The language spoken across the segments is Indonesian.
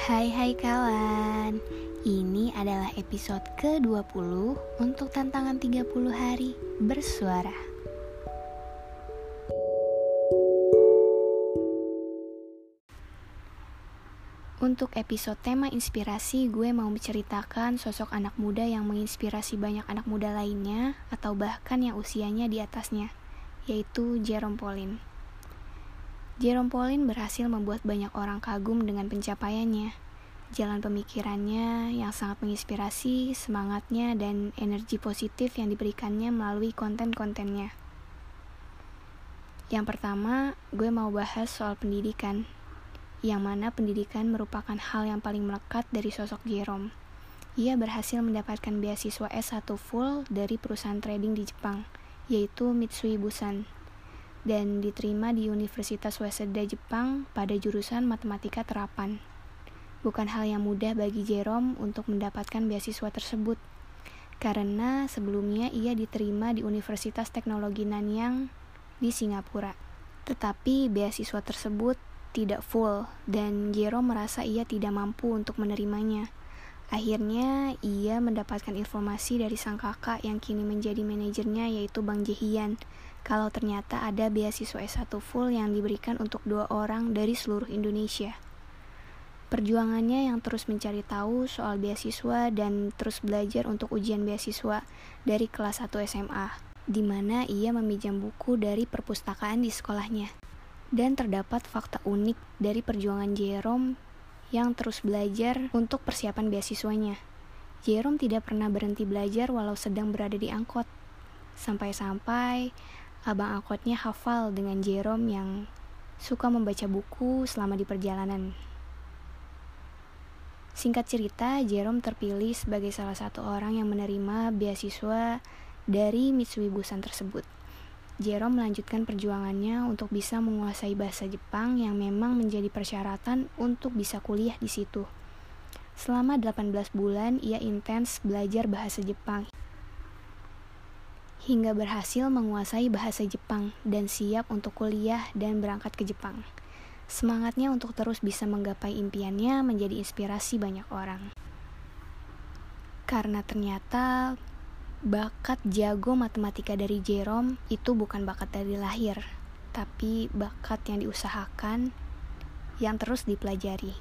Hai hai kawan. Ini adalah episode ke-20 Untuk tantangan 30 hari bersuara. Untuk episode tema inspirasi Gue mau menceritakan sosok anak muda yang menginspirasi banyak anak muda lainnya Atau bahkan yang usianya di atasnya Yaitu Jerome Pauline Jerome Pauline berhasil membuat banyak orang kagum dengan pencapaiannya. Jalan pemikirannya yang sangat menginspirasi, semangatnya, dan energi positif yang diberikannya melalui konten-kontennya. Yang pertama, gue mau bahas soal pendidikan, yang mana pendidikan merupakan hal yang paling melekat dari sosok Jerome. Ia berhasil mendapatkan beasiswa S1 full dari perusahaan trading di Jepang, yaitu Mitsui Busan dan diterima di Universitas Waseda Jepang pada jurusan Matematika Terapan. Bukan hal yang mudah bagi Jerome untuk mendapatkan beasiswa tersebut, karena sebelumnya ia diterima di Universitas Teknologi Nanyang di Singapura. Tetapi beasiswa tersebut tidak full dan Jerome merasa ia tidak mampu untuk menerimanya. Akhirnya, ia mendapatkan informasi dari sang kakak yang kini menjadi manajernya yaitu Bang Jehian kalau ternyata ada beasiswa S1 full yang diberikan untuk dua orang dari seluruh Indonesia. Perjuangannya yang terus mencari tahu soal beasiswa dan terus belajar untuk ujian beasiswa dari kelas 1 SMA, di mana ia meminjam buku dari perpustakaan di sekolahnya. Dan terdapat fakta unik dari perjuangan Jerome yang terus belajar untuk persiapan beasiswanya. Jerome tidak pernah berhenti belajar walau sedang berada di angkot. Sampai-sampai abang angkotnya hafal dengan Jerome yang suka membaca buku selama di perjalanan. Singkat cerita, Jerome terpilih sebagai salah satu orang yang menerima beasiswa dari Mitsui Busan tersebut. Jerome melanjutkan perjuangannya untuk bisa menguasai bahasa Jepang yang memang menjadi persyaratan untuk bisa kuliah di situ. Selama 18 bulan, ia intens belajar bahasa Jepang hingga berhasil menguasai bahasa Jepang dan siap untuk kuliah dan berangkat ke Jepang. Semangatnya untuk terus bisa menggapai impiannya menjadi inspirasi banyak orang. Karena ternyata bakat jago matematika dari Jerome itu bukan bakat dari lahir, tapi bakat yang diusahakan yang terus dipelajari.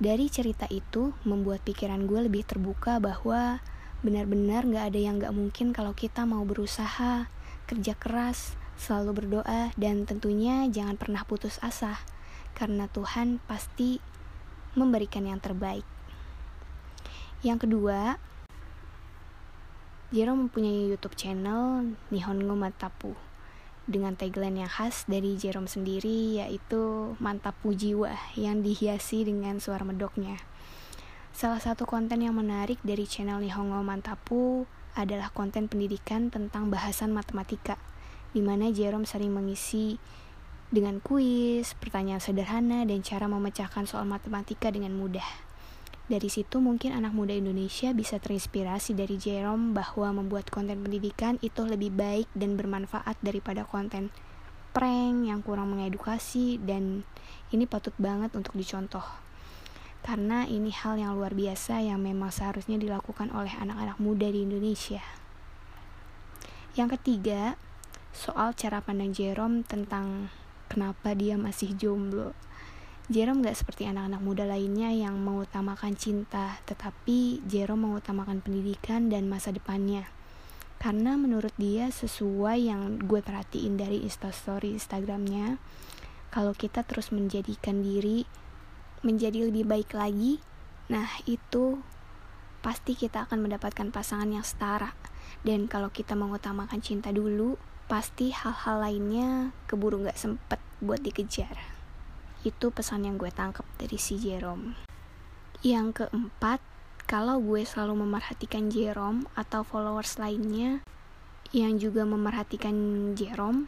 Dari cerita itu membuat pikiran gue lebih terbuka bahwa Benar-benar gak ada yang gak mungkin kalau kita mau berusaha, kerja keras, selalu berdoa, dan tentunya jangan pernah putus asa, karena Tuhan pasti memberikan yang terbaik. Yang kedua, Jero mempunyai YouTube channel Nihongo Matapu dengan tagline yang khas dari Jerome sendiri yaitu Mantapu Jiwa yang dihiasi dengan suara medoknya. Salah satu konten yang menarik dari channel Nihongo Mantapu adalah konten pendidikan tentang bahasan matematika, di mana Jerome sering mengisi dengan kuis, pertanyaan sederhana, dan cara memecahkan soal matematika dengan mudah. Dari situ mungkin anak muda Indonesia bisa terinspirasi dari Jerome bahwa membuat konten pendidikan itu lebih baik dan bermanfaat daripada konten prank yang kurang mengedukasi dan ini patut banget untuk dicontoh karena ini hal yang luar biasa yang memang seharusnya dilakukan oleh anak-anak muda di Indonesia. Yang ketiga, soal cara pandang Jerome tentang kenapa dia masih jomblo. Jerome gak seperti anak-anak muda lainnya yang mengutamakan cinta, tetapi Jerome mengutamakan pendidikan dan masa depannya. Karena menurut dia sesuai yang gue perhatiin dari instastory Instagramnya, kalau kita terus menjadikan diri menjadi lebih baik lagi, nah itu pasti kita akan mendapatkan pasangan yang setara. Dan kalau kita mengutamakan cinta dulu, pasti hal-hal lainnya keburu gak sempet buat dikejar. Itu pesan yang gue tangkap dari si Jerome. Yang keempat, kalau gue selalu memerhatikan Jerome atau followers lainnya yang juga memerhatikan Jerome,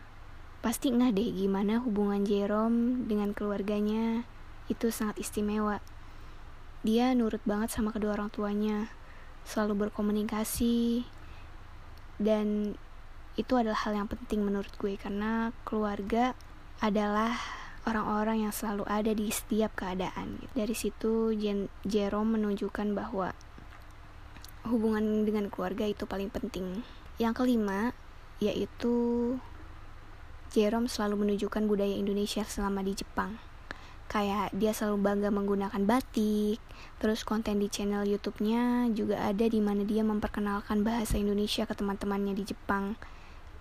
pasti nggak deh gimana hubungan Jerome dengan keluarganya, itu sangat istimewa. Dia nurut banget sama kedua orang tuanya, selalu berkomunikasi, dan itu adalah hal yang penting menurut gue karena keluarga adalah orang-orang yang selalu ada di setiap keadaan. Dari situ Jen Jerome menunjukkan bahwa hubungan dengan keluarga itu paling penting. Yang kelima yaitu Jerome selalu menunjukkan budaya Indonesia selama di Jepang. Kayak dia selalu bangga menggunakan batik, terus konten di channel YouTube-nya juga ada di mana dia memperkenalkan bahasa Indonesia ke teman-temannya di Jepang.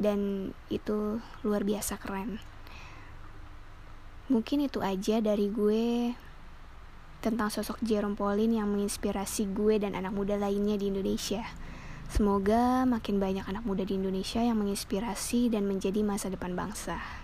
Dan itu luar biasa keren. Mungkin itu aja dari gue tentang sosok Jerome Pauline yang menginspirasi gue dan anak muda lainnya di Indonesia. Semoga makin banyak anak muda di Indonesia yang menginspirasi dan menjadi masa depan bangsa.